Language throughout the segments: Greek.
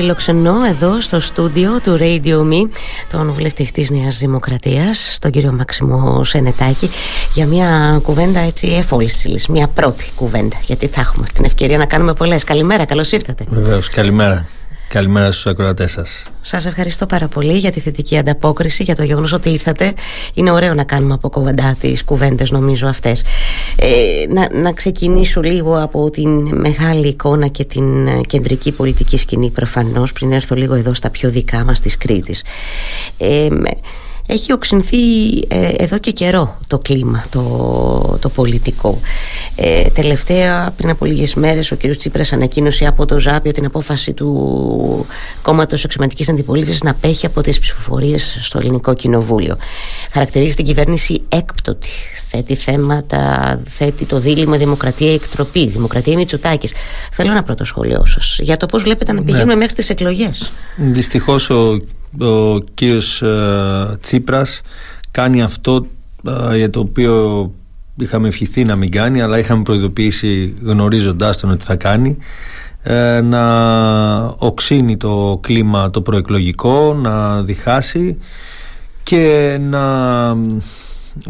φιλοξενώ εδώ στο στούντιο του Radio Me τον βουλευτή της Νέας Δημοκρατίας, τον κύριο Μαξιμό Σενετάκη, για μια κουβέντα έτσι εφόλη Μια πρώτη κουβέντα, γιατί θα έχουμε την ευκαιρία να κάνουμε πολλές. Καλημέρα, καλώς ήρθατε. Βεβαίως, καλημέρα. Καλημέρα στους ακροατές σας. Σας ευχαριστώ πάρα πολύ για τη θετική ανταπόκριση Για το γεγονός ότι ήρθατε. Είναι ωραίο να κάνουμε από κοντά τις κουβέντες νομίζω αυτές. Ε, να, να ξεκινήσω λίγο από την μεγάλη εικόνα Και την ε, κεντρική πολιτική σκηνή προφανώς Πριν έρθω λίγο εδώ στα πιο δικά μας της Κρήτης. Ε, έχει οξυνθεί ε, εδώ και καιρό το κλίμα, το, το πολιτικό. Ε, τελευταία, πριν από λίγες μέρες, ο κ. Τσίπρας ανακοίνωσε από το ΖΑΠΙΟ την απόφαση του κόμματος εξωματικής αντιπολίτευσης να πέχει από τις ψηφοφορίες στο ελληνικό κοινοβούλιο. Χαρακτηρίζει την κυβέρνηση έκπτωτη. Θέτει θέματα, θέτει το δίλημα δημοκρατία εκτροπή, δημοκρατία Μητσοτάκης. Θέλω ένα πρώτο σχόλιο σας για το πώς βλέπετε να πηγαίνουμε ναι. μέχρι τις εκλογές. Δυστυχώς ο ο κύριος ε, Τσίπρας κάνει αυτό ε, για το οποίο είχαμε ευχηθεί να μην κάνει αλλά είχαμε προειδοποιήσει γνωρίζοντάς τον ότι θα κάνει ε, να οξύνει το κλίμα το προεκλογικό να διχάσει και να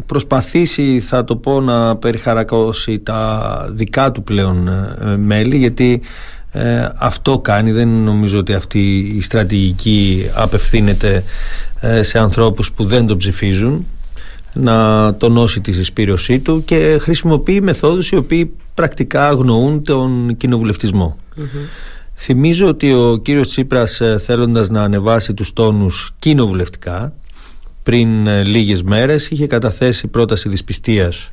προσπαθήσει θα το πω να περιχαρακώσει τα δικά του πλέον μέλη γιατί ε, αυτό κάνει. Δεν νομίζω ότι αυτή η στρατηγική απευθύνεται ε, σε ανθρώπους που δεν τον ψηφίζουν να τονώσει τη συσπήρωσή του και χρησιμοποιεί μεθόδους οι οποίοι πρακτικά αγνοούν τον κοινοβουλευτισμο Θυμίζω ότι ο κύριος Τσίπρας ε, θέλοντας να ανεβάσει τους τόνους κοινοβουλευτικά πριν λίγες μέρες είχε καταθέσει πρόταση δυσπιστίας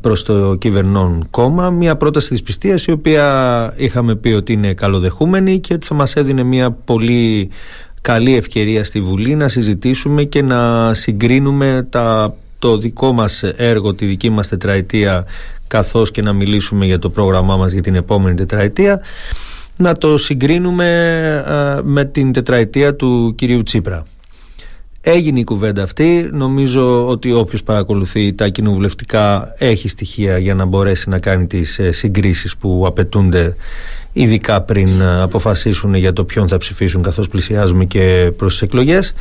προς το κυβερνών κόμμα μια πρόταση της πιστείας η οποία είχαμε πει ότι είναι καλοδεχούμενη και ότι θα μας έδινε μια πολύ καλή ευκαιρία στη Βουλή να συζητήσουμε και να συγκρίνουμε τα, το δικό μας έργο, τη δική μας τετραετία καθώς και να μιλήσουμε για το πρόγραμμά μας για την επόμενη τετραετία να το συγκρίνουμε με την τετραετία του κυρίου Τσίπρα. Έγινε η κουβέντα αυτή. Νομίζω ότι όποιος παρακολουθεί τα κοινοβουλευτικά έχει στοιχεία για να μπορέσει να κάνει τις ε, συγκρίσεις που απαιτούνται ειδικά πριν ε, αποφασίσουν για το ποιον θα ψηφίσουν καθώς πλησιάζουμε και προς τις εκλογές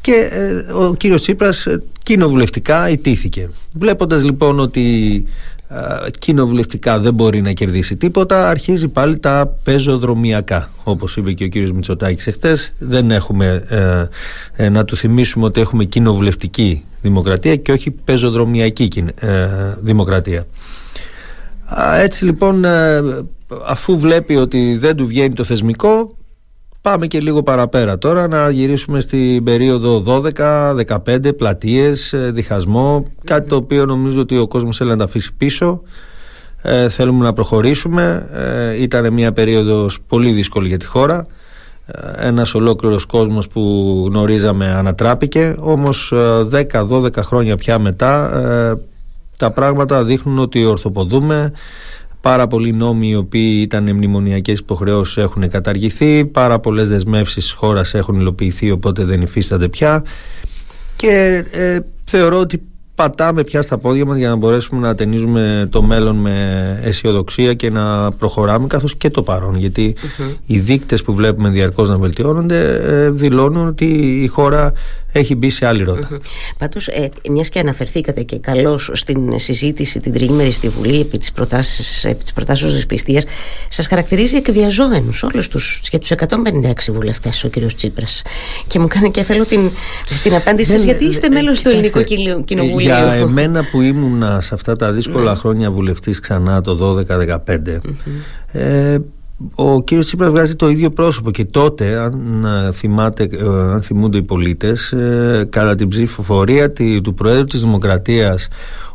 και ε, ο κύριος Τσίπρας κοινοβουλευτικά ιτήθηκε βλέποντας λοιπόν ότι κοινοβουλευτικά δεν μπορεί να κερδίσει τίποτα αρχίζει πάλι τα πεζοδρομιακά. Όπως είπε και ο κύριος Μητσοτάκης εχθές δεν έχουμε ε, ε, να του θυμίσουμε ότι έχουμε κοινοβουλευτική δημοκρατία και όχι πεζοδρομιακή ε, δημοκρατία. Έτσι λοιπόν αφού βλέπει ότι δεν του βγαίνει το θεσμικό Πάμε και λίγο παραπέρα τώρα να γυρίσουμε στην περίοδο 12, 15, πλατείες, ε, διχασμό, κάτι το οποίο νομίζω ότι ο κόσμος θέλει να τα αφήσει πίσω. Ε, θέλουμε να προχωρήσουμε. Ε, ήταν μια περίοδος πολύ δύσκολη για τη χώρα. Ε, ένας ολόκληρος κόσμος που γνωρίζαμε ανατράπηκε, όμως 10-12 χρόνια πια μετά τα πράγματα δείχνουν ότι ορθοποδούμε, Πάρα πολλοί νόμοι οι οποίοι ήταν μνημονιακές υποχρεώσεις έχουν καταργηθεί. Πάρα πολλές δεσμεύσεις της χώρας έχουν υλοποιηθεί, οπότε δεν υφίστανται πια. Και ε, θεωρώ ότι πατάμε πια στα πόδια μας για να μπορέσουμε να ταινίζουμε το μέλλον με αισιοδοξία και να προχωράμε καθώς και το παρόν οι δείκτες που βλέπουμε διαρκώς να βελτιώνονται ε, δηλώνουν ότι η χώρα έχει μπει σε άλλη ρότα. Mm-hmm. Πάντως, ε, μιας και αναφερθήκατε και καλώς στην συζήτηση την τρίμερη στη Βουλή επί της προτάσεως της πιστεία, σας χαρακτηρίζει εκβιαζόμενους όλους τους και τους 156 βουλευτές ο κ. Τσίπρας. Και μου κάνει και θέλω την, την απάντηση σας, γιατί είστε μέλος του Ελληνικού Κοινοβουλίου. Για εμένα που ήμουν σε αυτά τα δύσκολα ναι. χρόνια βουλευτής ξανά το 12-15, ο κύριος Τσίπρας βγάζει το ίδιο πρόσωπο και τότε αν, ε, θυμάται, ε, αν θυμούνται οι πολίτες ε, κατά την ψηφοφορία του Προέδρου της Δημοκρατίας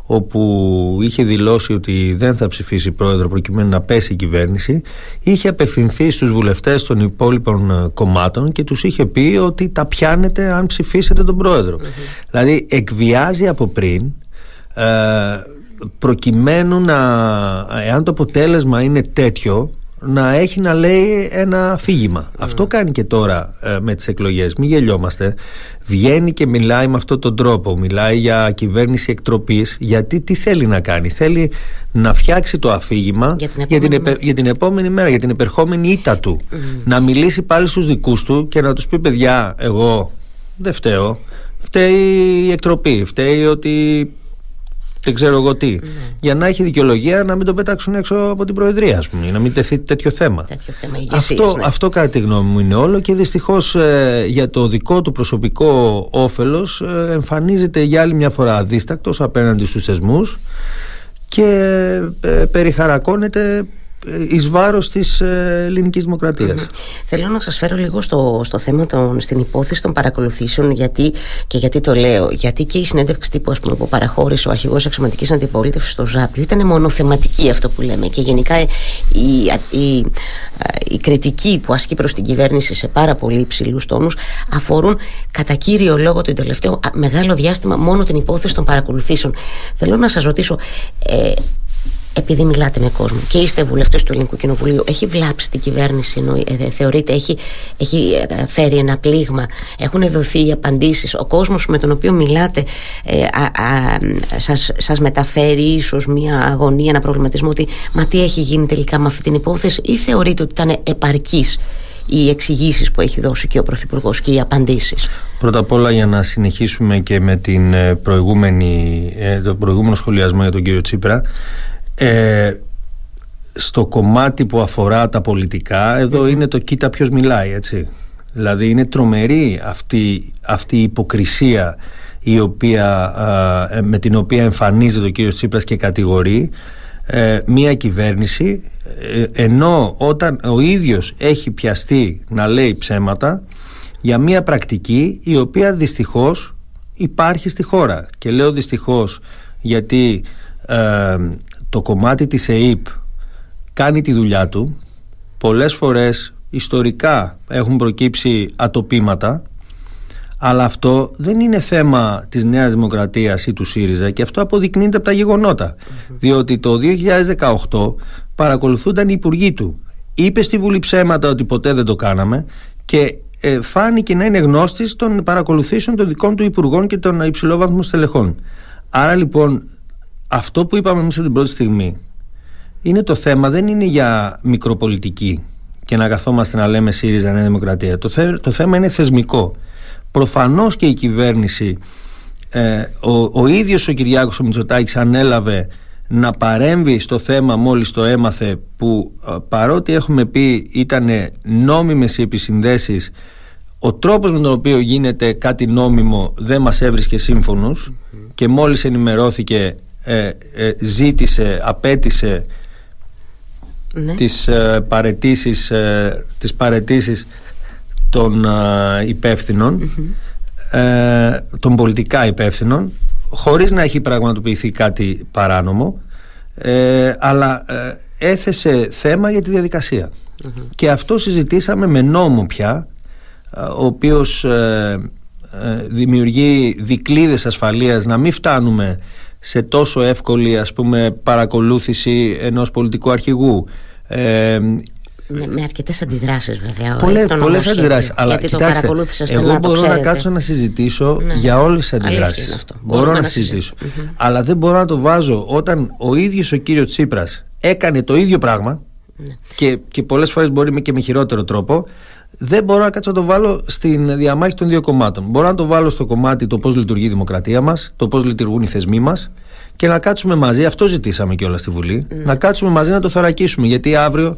όπου είχε δηλώσει ότι δεν θα ψηφίσει πρόεδρο προκειμένου να πέσει η κυβέρνηση είχε απευθυνθεί στους βουλευτές των υπόλοιπων κομμάτων και τους είχε πει ότι τα πιάνετε αν ψηφίσετε τον προεδρο δηλαδή εκβιάζει από πριν προκειμένου να εάν το αποτέλεσμα είναι τέτοιο να έχει να λέει ένα αφήγημα. Αυτό κάνει και τώρα ε, με τις εκλογές. Μην γελιόμαστε. Βγαίνει και μιλάει με αυτόν τον τρόπο. Μιλάει για κυβέρνηση εκτροπής. Γιατί τι θέλει να κάνει; Θέλει να φτιάξει το αφήγημα για την, για την, επόμενη μέρα, για την επερχόμενη ήττα του. Να μιλήσει πάλι στους δικούς του και να τους πει παιδιά εγώ δεν φταίω. Φταίει η εκτροπή. Φταίει ότι δεν ξέρω εγώ τι. Ναι. Για να έχει δικαιολογία να μην το πετάξουν έξω από την Προεδρία, ας πούμε, να μην τεθεί τέτοιο θέμα. Τέτοιο θέμα αυτό, ναι. αυτό κατά τη γνώμη μου είναι όλο και δυστυχώς ε, για το δικό του προσωπικό όφελος ε, εμφανίζεται για άλλη μια φορά αδίστακτος απέναντι στους θεσμούς και ε, περιχαρακώνεται εις βάρος της ε, ελληνικής δημοκρατίας. Θέλω να σας φέρω λίγο στο, στο θέμα των, στην υπόθεση των παρακολουθήσεων γιατί, και γιατί το λέω. Γιατί και η συνέντευξη τύπου ας πούμε, που παραχώρησε ο αρχηγός εξωματικής αντιπολίτευσης στο ΖΑΠ ήταν μονοθεματική αυτό που λέμε και γενικά η, η, η, κριτική που ασκεί προς την κυβέρνηση σε πάρα πολύ υψηλούς τόνους αφορούν κατά κύριο λόγο το τελευταίο μεγάλο διάστημα μόνο την υπόθεση των παρακολουθήσεων. Θέλω να σας ρωτήσω ε, επειδή μιλάτε με κόσμο και είστε βουλευτές του Ελληνικού Κοινοβουλίου, έχει βλάψει την κυβέρνηση, ενώ, ε, θεωρείτε, έχει, έχει ε, φέρει ένα πλήγμα, έχουν δοθεί οι απαντήσεις. Ο κόσμος με τον οποίο μιλάτε ε, σας, σας μεταφέρει ίσως μια αγωνία, ένα προβληματισμό ότι μα τι έχει γίνει τελικά με αυτή την υπόθεση, ή θεωρείτε ότι ήταν επαρκής οι εξηγήσεις που έχει δώσει και ο Πρωθυπουργός και οι απαντήσεις; Πρώτα απ' όλα για να συνεχίσουμε και με την προηγούμενη, το προηγούμενο σχολιασμό για τον κύριο Τσίπρα ε, στο κομμάτι που αφορά τα πολιτικά είναι το κοίτα ποιος μιλάει έτσι. Δηλαδή είναι τρομερή αυτή, αυτή η υποκρισία η οποία, ε, με την οποία εμφανίζεται ο κύριος Τσίπρας και κατηγορεί ε, μία κυβέρνηση ε, ενώ όταν ο ίδιος έχει πιαστεί να λέει ψέματα για μία πρακτική η οποία δυστυχώς υπάρχει στη χώρα. Και λέω δυστυχώς γιατί το κομμάτι της ΕΕΠ κάνει τη δουλειά του. Πολλές φορές ιστορικά έχουν προκύψει ατοπήματα αλλά αυτό δεν είναι θέμα της Νέας Δημοκρατίας ή του ΣΥΡΙΖΑ και αυτό αποδεικνύεται από τα γεγονότα. Διότι το 2018 παρακολουθούνταν οι υπουργοί του. Είπε στη Βουλή ψέματα ότι ποτέ δεν το κάναμε και ε, φάνηκε να είναι γνώστης των παρακολουθήσεων των δικών του υπουργών και των υψηλόβαθμων στελεχών. Άρα λοιπόν αυτό που είπαμε εμείς από την πρώτη στιγμή είναι το θέμα, δεν είναι για μικροπολιτική και να καθόμαστε να λέμε ΣΥΡΙΖΑ Νέα Δημοκρατία. Το, το θέμα είναι θεσμικό. Προφανώς και η κυβέρνηση, ε, ο, ο ίδιος ο Κυριάκος ο Μητσοτάκης ανέλαβε να παρέμβει στο θέμα μόλις το έμαθε που ε, παρότι έχουμε πει ήταν νόμιμες οι επισυνδέσεις ο τρόπος με τον οποίο γίνεται κάτι νόμιμο δεν μας έβρισκε και μόλις ενημερώθηκε ε, ε, ζήτησε, απέτησε ναι. τις, ε, παρετήσεις, ε, τις παρετήσεις των ε, υπευθυνων των πολιτικά υπεύθυνων χωρίς να έχει πραγματοποιηθεί κάτι παράνομο αλλά έθεσε θέμα για τη διαδικασια και αυτό συζητήσαμε με νόμο πια ο οποίος δημιουργεί δικλείδες ασφαλείας να μην φτάνουμε σε τόσο εύκολη ας πούμε παρακολούθηση ενός πολιτικού αρχηγού ε, με, με αρκετές αντιδράσεις, βέβαια. Πολλέ πολλές αντιδράσεις. Αλλά γιατί κοιτάξτε, εγώ μπορώ να κάτσω να συζητήσω ναι. για όλες τις αντιδράσεις. Μπορώ να, να συζητήσω. Αλλά δεν μπορώ να το βάζω όταν ο ίδιος ο κύριος Τσίπρας έκανε το ίδιο πράγμα ναι. και, και πολλές φορές μπορεί και με χειρότερο τρόπο. Δεν μπορώ να κάτσω να το βάλω στην διαμάχη των δύο κομμάτων. Μπορώ να το βάλω στο κομμάτι το πώς λειτουργεί η δημοκρατία μας, το πώς λειτουργούν οι θεσμοί μας και να κάτσουμε μαζί. Αυτό ζητήσαμε και όλα στη Βουλή. Ναι. Να κάτσουμε μαζί να το θωρακίσουμε. Γιατί αύριο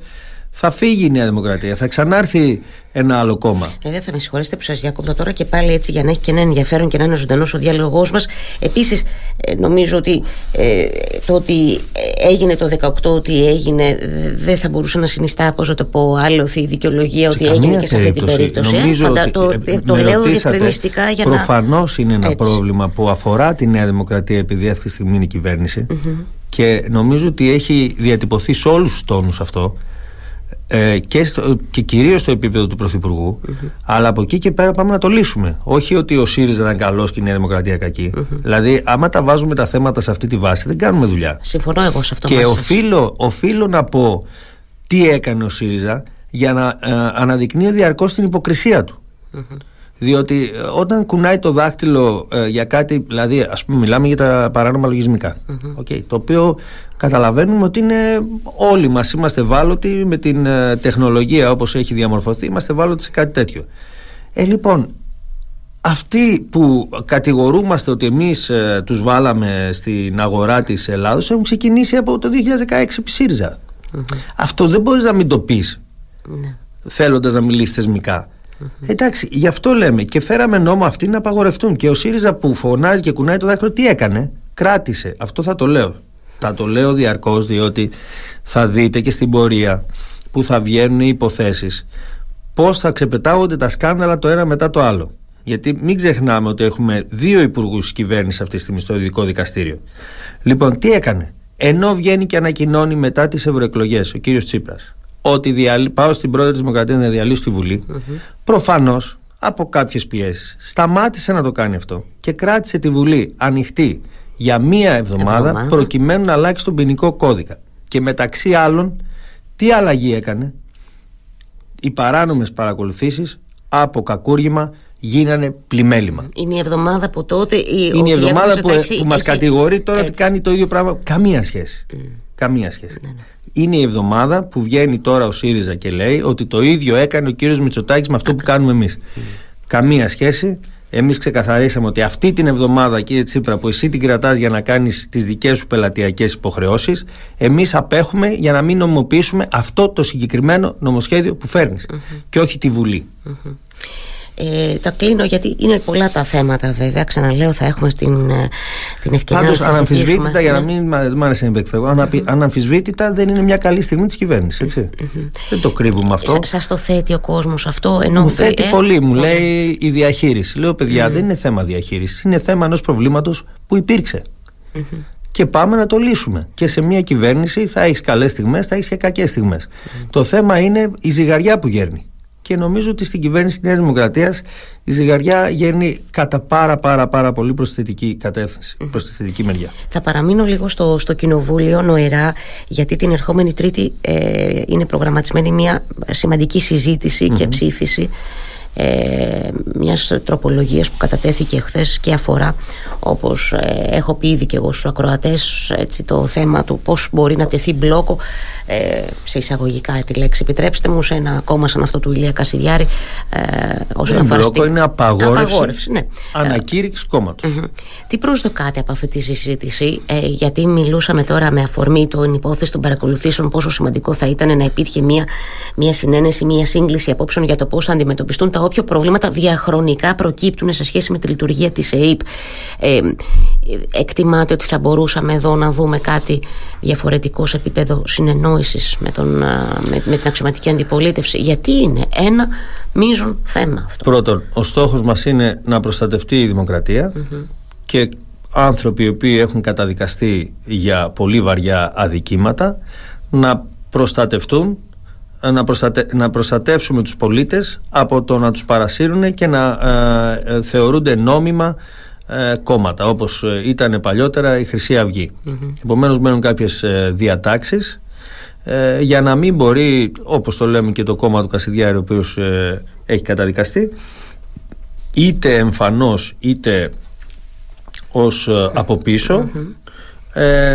θα φύγει η Νέα Δημοκρατία, θα ξανάρθει ένα άλλο κόμμα. Βέβαια, θα με συγχωρέσετε που σας διακόπτω τώρα και πάλι έτσι για να έχει και ένα ενδιαφέρον και να είναι ζωντανός ο διάλογός μας. Επίσης, ε, νομίζω ότι ε, το ότι έγινε το 18, ότι έγινε, δεν θα μπορούσε να συνιστά, πώς να το πω, άλλο η δικαιολογία ότι έγινε και σε αυτή την περίπτωση. Νομίζω ότι, το, ε, το λέω διευκρινιστικά για να. Προφανώς είναι ένα έτσι. πρόβλημα που αφορά τη Νέα Δημοκρατία, επειδή αυτή τη στιγμή είναι η κυβέρνηση. Mm-hmm. Και νομίζω ότι έχει διατυπωθεί σε όλους τους τόνους αυτό ε, και, στο, και κυρίως στο επίπεδο του πρωθυπουργου αλλά από εκεί και πέρα πάμε να το λύσουμε. Όχι ότι ο ΣΥΡΙΖΑ ήταν καλός και η Νέα Δημοκρατία κακή. Δηλαδή άμα τα βάζουμε τα θέματα σε αυτή τη βάση δεν κάνουμε δουλειά. Συμφωνώ εγώ σε αυτό και οφείλω, οφείλω να πω τι έκανε ο ΣΥΡΙΖΑ για να ε, αναδεικνύει διαρκώς την υποκρισία του. Διότι ε, όταν κουνάει το δάχτυλο ε, για κάτι, δηλαδή ας πούμε μιλάμε για τα παράνομα λογισμικά, okay, το οποίο καταλαβαίνουμε ότι είναι όλοι μας είμαστε βάλωτοι με την τεχνολογία όπως έχει διαμορφωθεί, είμαστε βάλωτοι σε κάτι τέτοιο. Ε, λοιπόν, αυτοί που κατηγορούμαστε ότι εμείς ε, τους βάλαμε στην αγορά της Ελλάδος έχουν ξεκινήσει από το 2016 επί ΣΥΡΙΖΑ. Αυτό δεν μπορείς να μην το πεις ναι. θέλοντας να μιλήσεις θεσμικά. Εντάξει, γι' αυτό λέμε και φέραμε νόμο αυτοί να απαγορευτούν. Και ο ΣΥΡΙΖΑ που φωνάζει και κουνάει το δάχτυλο, τι έκανε, κράτησε. Αυτό θα το λέω. Θα το λέω διαρκώς, διότι θα δείτε και στην πορεία που θα βγαίνουν οι υποθέσεις πώς θα ξεπετάγονται τα σκάνδαλα το ένα μετά το άλλο. Γιατί μην ξεχνάμε ότι έχουμε δύο υπουργούς κυβέρνησης αυτή τη στιγμή στο ειδικό δικαστήριο. Λοιπόν, τι έκανε; Ενώ βγαίνει και ανακοινώνει μετά τις ευρωεκλογές ο κύριος Τσίπρας ότι διαλύ... πάω στην πρώτη της Δημοκρατίας να διαλύσω τη Βουλή, mm-hmm. προφανώς από κάποιες πιέσεις σταμάτησε να το κάνει αυτό και κράτησε τη Βουλή ανοιχτή για μία εβδομάδα, εβδομάδα. προκειμένου να αλλάξει τον ποινικό κώδικα. Και μεταξύ άλλων, τι αλλαγή έκανε, οι παράνομες παρακολουθήσεις από κακούργημα γίνανε πλημέλημα. Είναι η εβδομάδα που τότε. Η, είναι η εβδομάδα που, που μας κατηγορεί τώρα ότι κάνει το ίδιο πράγμα. Καμία σχέση. Mm. Καμία σχέση. Ναι, ναι. Είναι η εβδομάδα που βγαίνει τώρα ο ΣΥΡΙΖΑ και λέει ότι το ίδιο έκανε ο κύριος Μητσοτάκης με αυτό που κάνουμε εμείς. Mm. Καμία σχέση. Εμείς ξεκαθαρίσαμε ότι αυτή την εβδομάδα, κύριε Τσίπρα, που εσύ την κρατάς για να κάνεις τις δικές σου πελατειακές υποχρεώσεις, εμείς απέχουμε για να μην νομιμοποιήσουμε αυτό το συγκεκριμένο νομοσχέδιο που φέρνεις και όχι τη Βουλή. Ε, τα κλείνω γιατί είναι πολλά τα θέματα βέβαια. Ξαναλέω, θα έχουμε στην, ε, την ευκαιρία Πάντως, να αναμφισβήτητα, για να ναι. μην μ' άρεσε να υπεκφεύγω, αναμφισβήτητα δεν είναι μια καλή στιγμή της κυβέρνησης. Δεν το κρύβουμε αυτό. Σα το θέτει ο κόσμος αυτό. Ενώ μου θέτει ε, πολύ. Μου λέει η διαχείριση. Λέω, παιδιά, δεν είναι θέμα διαχείρισης. Είναι θέμα ενός προβλήματος που υπήρξε. Και πάμε να το λύσουμε. Και σε μια κυβέρνηση θα έχεις καλές στιγμές, θα έχεις και κακές στιγμές. Το θέμα είναι η ζυγαριά που γέρνει και νομίζω ότι στην κυβέρνηση της Νέας Δημοκρατίας η ζυγαριά γέρνει κατά πάρα πάρα πάρα πολύ προς θετική κατεύθυνση, προς τη θετική μεριά. Θα παραμείνω λίγο στο, στο Κοινοβούλιο νοερά γιατί την ερχόμενη Τρίτη ε, είναι προγραμματισμένη μια σημαντική και ψήφιση ε, μιας τροπολογίας που κατατέθηκε χθες και αφορά όπως ε, έχω πει ήδη και εγώ στους ακροατές έτσι, το θέμα του πώς μπορεί να τεθεί μπλόκο ε, σε εισαγωγικά τη λέξη επιτρέψτε μου σε ένα κόμμα σαν αυτό του Ηλία Κασιδιάρη ε, όσον αφορά μπλόκο είναι απαγόρευση, απαγόρευση ναι. ανακήρυξης κόμματος. Τι προσδοκάτε από αυτή τη συζήτηση ε, γιατί μιλούσαμε τώρα με αφορμή την υπόθεσης των παρακολουθήσεων πόσο σημαντικό θα ήταν να υπήρχε μια, μια συνένεση, μια σύγκληση απόψεων για το πώς θα αντιμετωπιστούν τα όποια προβλήματα διαχρονικά προκύπτουν σε σχέση με τη λειτουργία της ΕΕΠ. Ε, εκτιμάτε ότι θα μπορούσαμε εδώ να δούμε κάτι διαφορετικό σε επίπεδο συνεννόησης με, τον, με, με την αξιωματική αντιπολίτευση. Γιατί είναι ένα μείζον θέμα αυτό. Πρώτον, ο στόχος μας είναι να προστατευτεί η δημοκρατια και άνθρωποι οι οποίοι έχουν καταδικαστεί για πολύ βαριά αδικήματα να προστατευτούν να, προστατε... να προστατεύσουμε τους πολίτες από το να τους παρασύρουν και να ε, ε, θεωρούνται νόμιμα ε, κόμματα όπως ήταν παλιότερα η Χρυσή Αυγή. Mm-hmm. Επομένως μένουν κάποιες διατάξεις για να μην μπορεί όπως το λέμε και το κόμμα του Κασιδιάρη ο οποίος έχει καταδικαστεί είτε εμφανώς είτε ως από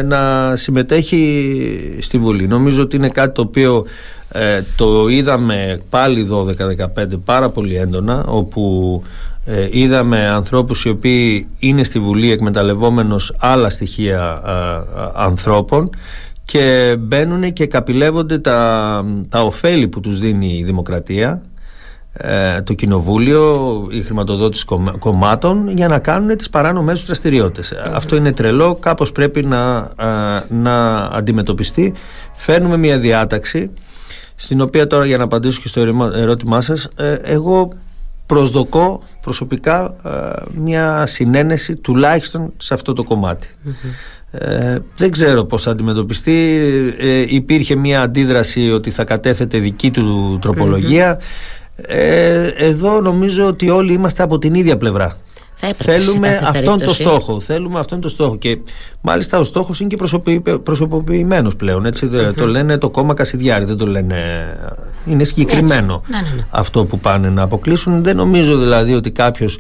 να συμμετέχει στη Βουλή. Νομίζω ότι είναι κάτι το οποίο ε, το είδαμε πάλι 12-15 πάρα πολύ έντονα όπου ε, είδαμε ανθρώπους οι οποίοι είναι στη Βουλή εκμεταλλευόμενος άλλα στοιχεία ε, ανθρώπων και μπαίνουν και καπηλεύονται τα, τα ωφέλη που τους δίνει η δημοκρατία το κοινοβούλιο, η χρηματοδότηση κομμάτων για να κάνουν τις παράνομες δραστηριότητες. Αυτό είναι τρελό, κάπως πρέπει να, να αντιμετωπιστεί. Φέρνουμε μια διάταξη στην οποία τώρα για να απαντήσω και στο ερώτημά σας ε, εγώ προσδοκώ προσωπικά ε, μια συνένεση τουλάχιστον σε αυτό το κομματι ε, δεν ξέρω πώς θα αντιμετωπιστεί. Υπήρχε μια αντίδραση ότι θα κατέθετε δική του τροπολογια εδώ νομίζω ότι όλοι είμαστε από την ίδια πλευρά Θα θέλουμε αυτόν τον στόχο. Θέλουμε αυτόν τον στόχο. Και μάλιστα ο στόχος είναι και προσωποποιημένος πλέον. Έτσι, Το λένε το κόμμα Κασιδιάρη, δεν το λένε. Είναι συγκεκριμένο ναι, ναι, ναι. αυτό που πάνε να αποκλείσουν. Δεν νομίζω δηλαδή ότι κάποιος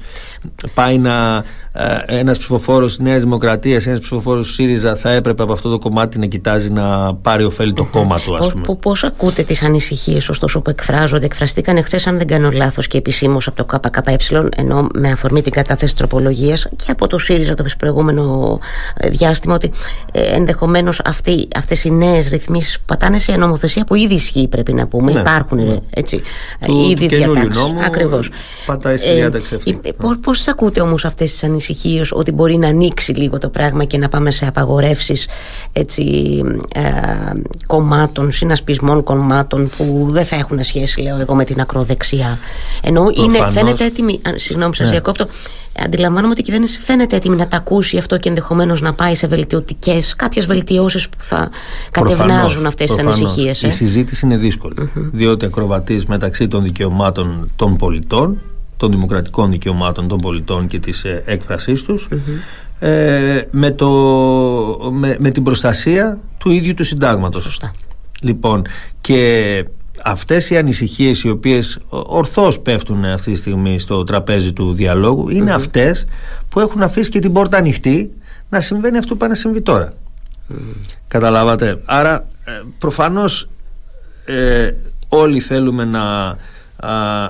πάει να. Ε, ένας ψηφοφόρος της Νέας Δημοκρατίας, ένας ψηφοφόρος του ΣΥΡΙΖΑ θα έπρεπε από αυτό το κομμάτι να κοιτάζει να πάρει ωφέλη το κόμμα του, ας πούμε. Πώ ακούτε τις ανησυχίες, ωστόσο, που εκφράζονται, εκφραστήκαν εχθέ, αν δεν κάνω λάθος, και επισήμως από το ΚΚΕ, ενώ με αφορμή την κατάθεση τροπολογίας και από το ΣΥΡΙΖΑ το προηγούμενο ε, διάστημα, ότι ε, ενδεχομένως αυτές οι νέες ρυθμίσεις που πατάνε σε νομοθεσία που ήδη ισχύει, πρέπει να πούμε, ναι, υπάρχουν ναι. έτσι, του, ήδη διατάξεις. Ακριβώς. Πατάει στη διάταξη αυτή. Πώ ακούτε όμως αυτές τις ανησυχίε ότι μπορεί να ανοίξει λίγο το πράγμα και να πάμε σε απαγορεύσεις ε, κομμάτων, συνασπισμών κομμάτων που δεν θα έχουν σχέση, λέω εγώ, με την ακροδεξιά. Ενώ είναι, φαίνεται έτοιμη. Συγγνώμη, σας ναι. διακόπτω. Αντιλαμβάνομαι ότι η κυβέρνηση φαίνεται έτοιμη να τα ακούσει αυτό και ενδεχομένως να πάει σε βελτιωτικές, κάποιες βελτιώσεις που θα κατευνάζουν αυτές τις ανησυχίες. Η ε. συζήτηση είναι Διότι ακροβατείς μεταξύ των δικαιωμάτων των πολιτών των δημοκρατικών δικαιωμάτων των πολιτών και της ε, έκφρασής τους ε, με, το, με, με, την προστασία του ίδιου του συντάγματος. Σωστά. Λοιπόν, και αυτές οι ανησυχίες οι οποίες ορθώς πέφτουν αυτή τη στιγμή στο τραπέζι του διαλόγου είναι αυτές που έχουν αφήσει και την πόρτα ανοιχτή να συμβαίνει αυτό που πάει να συμβεί τώρα. Καταλάβατε. Άρα ε, προφανώς ε, όλοι θέλουμε να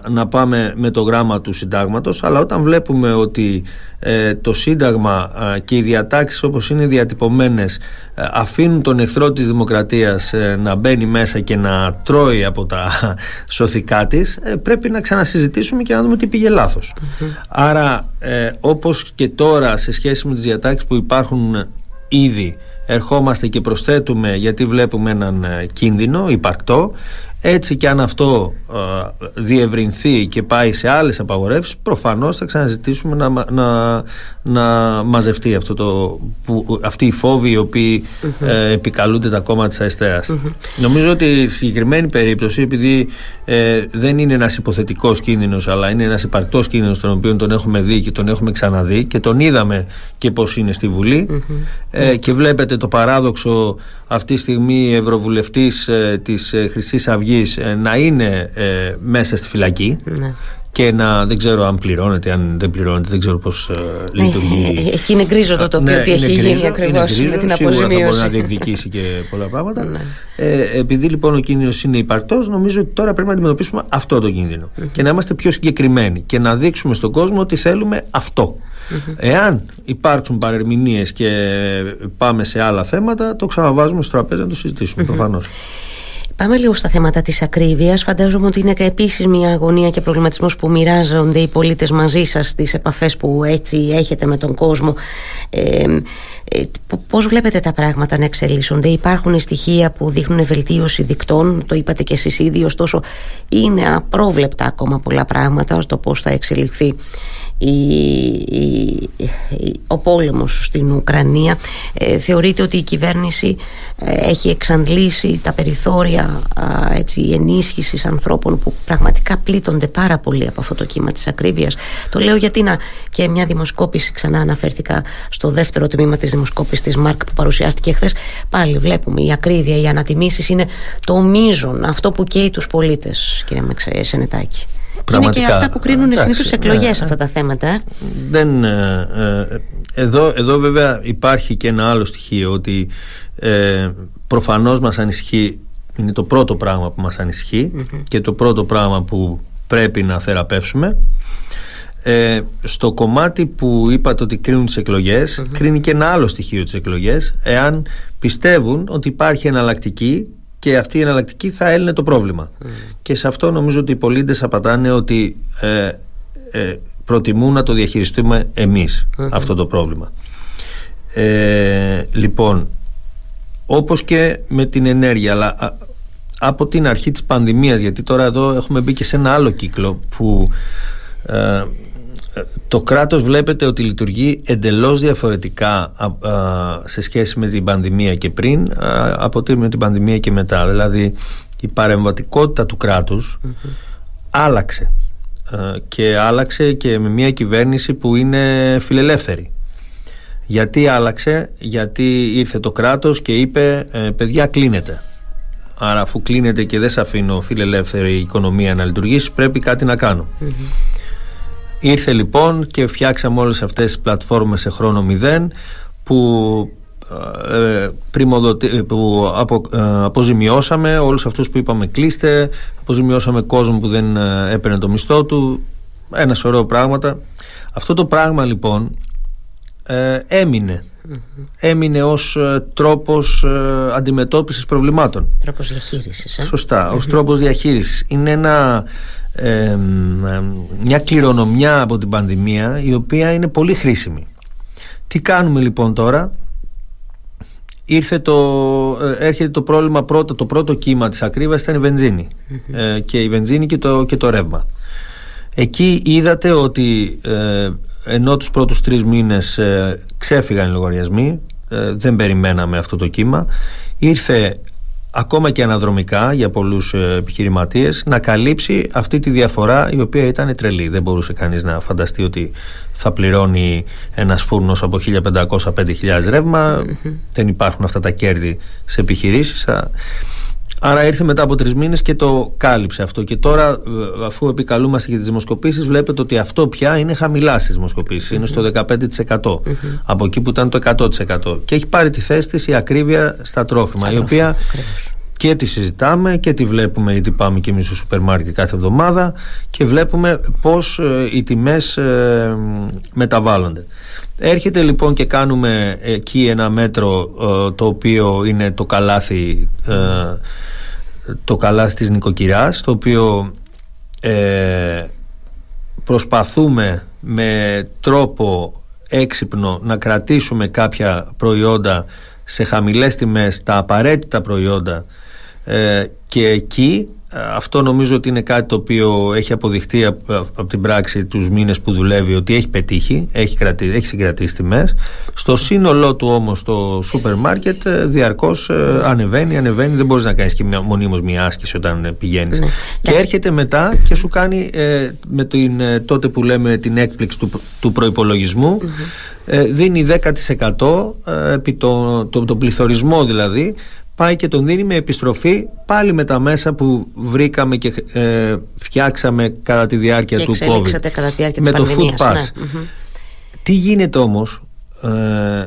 να πάμε με το γράμμα του συντάγματος αλλά όταν βλέπουμε ότι ε, το σύνταγμα και οι διατάξεις όπως είναι διατυπωμένες ε, αφήνουν τον εχθρό της δημοκρατίας ε, να μπαίνει μέσα και να τρώει από τα σωθικά της πρέπει να ξανασυζητήσουμε και να δούμε τι πήγε άρα όπως και τώρα σε σχέση με τις διατάξεις που υπάρχουν ήδη ερχόμαστε και προσθέτουμε γιατί βλέπουμε έναν κίνδυνο υπαρκτό έτσι και αν αυτό ε, διευρυνθεί και πάει σε άλλες απαγορεύσεις προφανώς θα ξαναζητήσουμε να, να, να μαζευτεί αυτό το, που, αυτοί οι φόβοι οι οποίοι ε, επικαλούνται τα κόμματα της αριστείας. Νομίζω ότι η συγκεκριμένη περίπτωση επειδή ε, δεν είναι ένας υποθετικός κίνδυνος αλλά είναι ένας υπαρκτός κίνδυνος τον οποίο τον έχουμε δει και τον έχουμε ξαναδεί και τον είδαμε και πώς είναι στη Βουλή ε, και βλέπετε το παράδοξο αυτή τη στιγμή ευρωβουλευτής ε, της Χρυσής Αυγής να είναι μέσα στη φυλακή ναι και να δεν ξέρω αν πληρώνεται, αν δεν πληρώνεται, δεν ξέρω πώς ε, ναι, λειτουργεί. Ε, εκεί είναι γκρίζο το τοπίο ναι, ότι έχει γίνει ακριβώς με την αποζημίωση. Θα μπορεί να διεκδικήσει και πολλά πράγματα. Ναι. ε, επειδή λοιπόν ο κίνδυνος είναι υπαρκτός, νομίζω ότι τώρα πρέπει να αντιμετωπίσουμε αυτό το κίνδυνο και να είμαστε πιο συγκεκριμένοι και να δείξουμε στον κόσμο ότι θέλουμε αυτό. Εάν υπάρξουν παρερμηνίες και πάμε σε άλλα θέματα, το ξαναβάζουμε στο τραπέζι να το συζητήσουμε προφανώς. Πάμε λίγο στα θέματα της ακρίβειας. Φαντάζομαι ότι είναι επίσης μια αγωνία και προβληματισμός που μοιράζονται οι πολίτες μαζί σας στις επαφές που έτσι έχετε με τον κόσμο. Ε, ε, πώς βλέπετε τα πράγματα να εξελίσσονται; Υπάρχουν στοιχεία που δείχνουν βελτίωση δικτών, το είπατε και εσείς ήδη, ωστόσο είναι απρόβλεπτα ακόμα πολλά πράγματα στο πώς θα εξελιχθεί ο πόλεμος στην Ουκρανία ε, θεωρείται ότι η κυβέρνηση ε, έχει εξαντλήσει τα περιθώρια έτσι, ενίσχυσης ανθρώπων που πραγματικά πλήττονται πάρα πολύ από αυτό το κύμα της ακρίβειας; Το λέω γιατί να και μια δημοσκόπηση ξανά αναφέρθηκα στο δεύτερο τμήμα της δημοσκόπησης της ΜΑΡΚ που παρουσιάστηκε χθες. πάλι βλέπουμε η ακρίβεια, οι ανατιμήσεις είναι το μείζον αυτό που καίει τους πολίτες κύριε Σενετάκη είναι και αυτά που κρίνουν συνήθως εκλογές ναι, αυτά τα θέματα. Ε. Δεν, ε, ε, εδώ, εδώ βέβαια υπάρχει και ένα άλλο στοιχείο ότι ε, προφανώς μας ανησυχεί είναι το πρώτο πράγμα που μας ανησυχει και το πρώτο πράγμα που πρέπει να θεραπεύσουμε ε, στο κομμάτι που είπατε ότι κρίνουν τις εκλογες κρίνει και ένα άλλο στοιχείο τις εκλογές εάν πιστεύουν ότι υπάρχει εναλλακτική και αυτή η εναλλακτική θα έλυνε το πρόβλημα. Mm. Και σε αυτό νομίζω ότι οι πολίτες απαντάνε ότι ε, ε, προτιμούν να το διαχειριστούμε εμείς mm-hmm. αυτό το πρόβλημα. Ε, λοιπόν, όπως και με την ενέργεια, αλλά από την αρχή της πανδημίας, γιατί τώρα εδώ έχουμε μπει και σε ένα άλλο κύκλο που ε, το κράτος βλέπετε ότι λειτουργεί εντελώς διαφορετικά σε σχέση με την πανδημία και πριν από ότι με την πανδημία και μετά δηλαδή η παρεμβατικότητα του κρατους άλλαξε και άλλαξε και με μια κυβέρνηση που είναι φιλελεύθερη. Γιατί άλλαξε, γιατί ήρθε το κράτος και είπε παιδιά κλείνετε. Άρα αφού κλείνεται και δεν σε αφήνω φιλελεύθερη οικονομία να λειτουργήσει πρέπει κάτι να κάνω. Ήρθε λοιπόν και φτιάξαμε όλες αυτές τις πλατφόρμες σε χρόνο μηδέν που, ε, που απο, ε, αποζημιώσαμε όλους αυτούς που είπαμε κλείστε αποζημιώσαμε κόσμο που δεν ε, έπαιρνε το μισθό του ένα σωρό πράγματα. Αυτό το πράγμα λοιπόν ε, έμεινε. Έμεινε ως ε, τρόπος ε, αντιμετώπισης προβλημάτων. Τρόπος διαχείρισης ε; σωστά, ως τρόπος διαχείρισης. Είναι ένα μια κληρονομιά από την πανδημία η οποία είναι πολύ χρήσιμη. Τι κάνουμε λοιπόν τώρα; Ήρθε το, έρχεται το πρόβλημα πρώτο, το πρώτο κύμα της ακρίβειας ήταν η βενζινη και η βενζίνη και το, και το ρεύμα. Εκεί είδατε ότι ενώ τους πρώτους τρεις μήνες ε, ξέφυγαν οι λογαριασμοί ε, δεν περιμέναμε αυτό το κύμα ήρθε ακόμα και αναδρομικά για πολλούς ε, επιχειρηματίες να καλύψει αυτή τη διαφορά η οποία ήταν τρελή. Δεν μπορούσε κανείς να φανταστεί ότι θα πληρώνει ένας φούρνος από 1500-5000 ρεύμα. Δεν υπάρχουν αυτά τα κέρδη σε επιχειρήσεις Άρα ήρθε μετά από τρεις μήνες και το κάλυψε αυτό. Και τώρα, ε, αφού επικαλούμαστε για τις δημοσκοπήσεις, βλέπετε ότι αυτό πια είναι χαμηλά στις δημοσκοπήσεις. Είναι στο 15% από εκεί που ήταν το 100%. Και έχει πάρει τη θέση τη η ακρίβεια στα τρόφιμα, η οποία και τη συζητάμε και τη βλέπουμε γιατί πάμε και εμείς στο σούπερ μάρκετ κάθε εβδομάδα και βλέπουμε πώς ε, οι τιμές ε, μεταβάλλονται. Έρχεται λοιπόν και κάνουμε εκεί ένα μέτρο ε, το οποίο είναι το καλάθι το καλάθι της νοικοκυράς το οποίο προσπαθούμε με τρόπο έξυπνο να κρατήσουμε κάποια προϊόντα σε χαμηλές τιμές τα απαραίτητα προϊόντα ε, και εκεί ε, αυτό νομίζω ότι είναι κάτι το οποίο έχει αποδειχτεί από, την πράξη τους μήνες που δουλεύει ότι έχει πετύχει, έχει, κρατήσει, έχει συγκρατήσει τιμές. Στο σύνολό του όμως το σούπερ μάρκετ ε, διαρκώς ανεβαίνει, ανεβαίνει, δεν μπορείς να κάνεις και μονίμως μια άσκηση όταν πηγαίνεις. Ναι. Και έρχεται μετά και σου κάνει με την, τότε που λέμε την έκπληξη του, του προϋπολογισμού δίνει 10% επί το, το, το πληθωρισμό δηλαδή πάει και τον δίνει με επιστροφή πάλι με τα μέσα που βρήκαμε και ε, φτιάξαμε κατά τη διάρκεια και του COVID. κατά τη διάρκεια με το Food Pass. Ναι. Τι γίνεται όμως ε,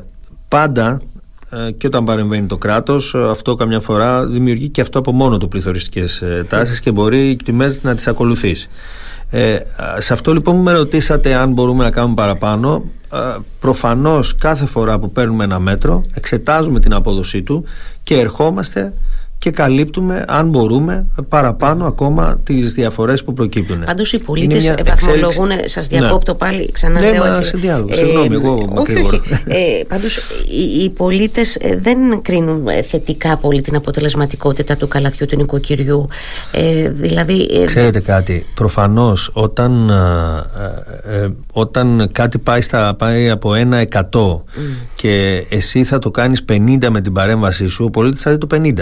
πάντα ε, και όταν παρεμβαίνει το κράτος αυτό καμιά φορά δημιουργεί και αυτό από μόνο του πληθωριστικές ε, τάσεις και μπορεί οι τιμές να τις ακολουθήσει. Ε, σε αυτό λοιπόν που με ρωτήσατε αν μπορούμε να κάνουμε παραπάνω. Ε, προφανώς κάθε φορά που παίρνουμε ένα μέτρο εξετάζουμε την απόδοσή του και ερχόμαστε και καλύπτουμε, αν μπορούμε, παραπάνω ακόμα τις διαφορές που προκύπτουν. Πάντως οι πολίτες βαθμολογούν. Σας ναι. διακόπτω ναι. πάλι, ξαναλέω. Ναι, έτσι. σε διάλογο. Ε, Συγγνώμη, εγώ όχι, όχι. ε, Πάντως οι, οι πολίτες ε, δεν κρίνουν ε, θετικά πολύ την αποτελεσματικότητα του καλαθιού του νοικοκυριού. Ε, δηλαδή. Ε, Ξέρετε κάτι, προφανώς όταν, όταν κάτι πάει, στα, πάει από ένα εκατό και εσύ θα το κάνεις 50 με την παρέμβασή σου, ο πολίτης θα δει το 50